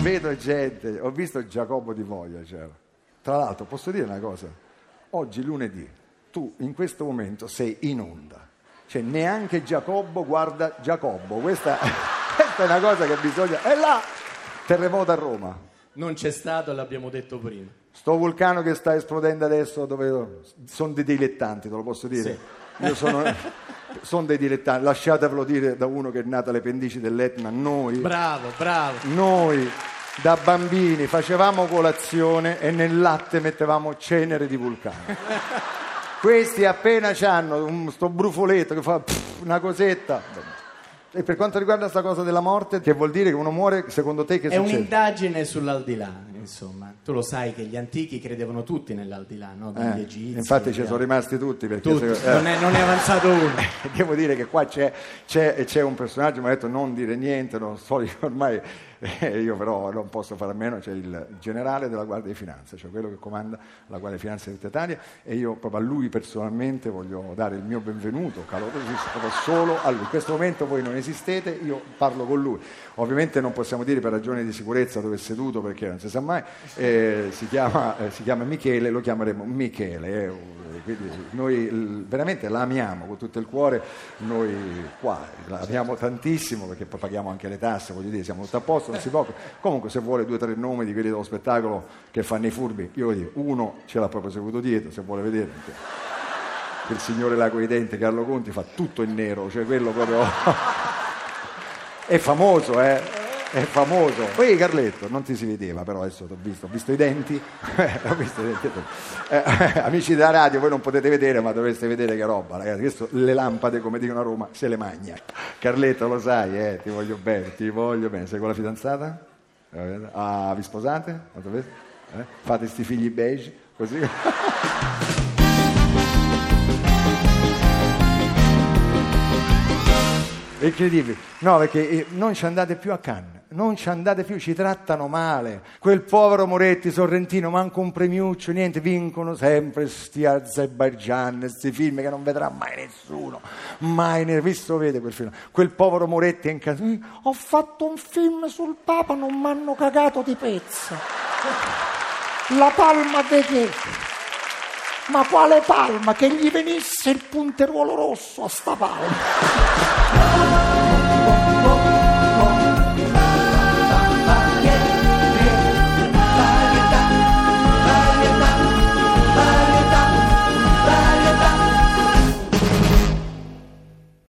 vedo gente, ho visto Giacobbo di Voglia, c'era. Tra l'altro, posso dire una cosa? Oggi lunedì, tu in questo momento sei in onda. Cioè, neanche Giacobbo guarda Giacobbo. Questa, questa è una cosa che bisogna... È là! Terremoto a Roma. Non c'è stato, l'abbiamo detto prima. Sto vulcano che sta esplodendo adesso, dove sono dei dilettanti, te lo posso dire. Io sono, sono dei dilettanti, lasciatevelo dire da uno che è nato alle pendici dell'Etna. Noi, Bravo, bravo. noi da bambini facevamo colazione e nel latte mettevamo cenere di vulcano. Questi appena hanno un, sto brufoletto che fa pff, una cosetta. E per quanto riguarda questa cosa della morte, che vuol dire che uno muore, secondo te che È succede? un'indagine sull'aldilà, insomma. Tu lo sai che gli antichi credevano tutti nell'aldilà, no? Eh, egizi. infatti ci sono altri. rimasti tutti perché Tutti, se- eh. non, è, non è avanzato uno. Devo dire che qua c'è, c'è- c'è un personaggio, mi ha detto non dire niente, non so, ormai eh, io però non posso fare a meno, c'è il generale della Guardia di Finanza, cioè quello che comanda la Guardia di Finanza di tutta Italia e io proprio a lui personalmente voglio dare il mio benvenuto calorosissimo, solo a lui. In questo momento voi non esistete, io parlo con lui. Ovviamente non possiamo dire per ragioni di sicurezza dove è seduto perché non si sa mai, eh, si, chiama, eh, si chiama Michele, lo chiameremo Michele. eh, quindi noi veramente la amiamo con tutto il cuore, noi qua la amiamo tantissimo perché poi paghiamo anche le tasse, voglio dire, siamo tutto a posto, non si può. Comunque se vuole due o tre nomi di quelli dello spettacolo che fanno i furbi, io dire, uno ce l'ha proprio seguito dietro, se vuole vedere. Il signore là coi denti, Carlo Conti, fa tutto in nero, cioè quello proprio... È famoso, eh? È famoso. Poi Carletto, non ti si vedeva, però adesso ho visto, ho visto i denti. visto i denti. Eh, amici della radio, voi non potete vedere, ma dovreste vedere che roba, ragazzi. Questo, le lampade, come dicono a Roma, se le magna. Carletto, lo sai, eh? Ti voglio bene, ti voglio bene. Sei con la fidanzata? Ah, vi sposate? Eh? Fate sti figli beige? Così? Incredibile. No, perché eh, non ci andate più a Cannes, non ci andate più, ci trattano male. Quel povero Moretti Sorrentino, manco un premiuccio, niente, vincono sempre sti Azerbaijan, sti film che non vedrà mai nessuno. Mai, ne- visto vede quel film. Quel povero Moretti è in casa. "Mm, Ho fatto un film sul Papa, non mi hanno cagato di pezza. La palma di che? Ma quale palma? Che gli venisse il punteruolo rosso a sta palma.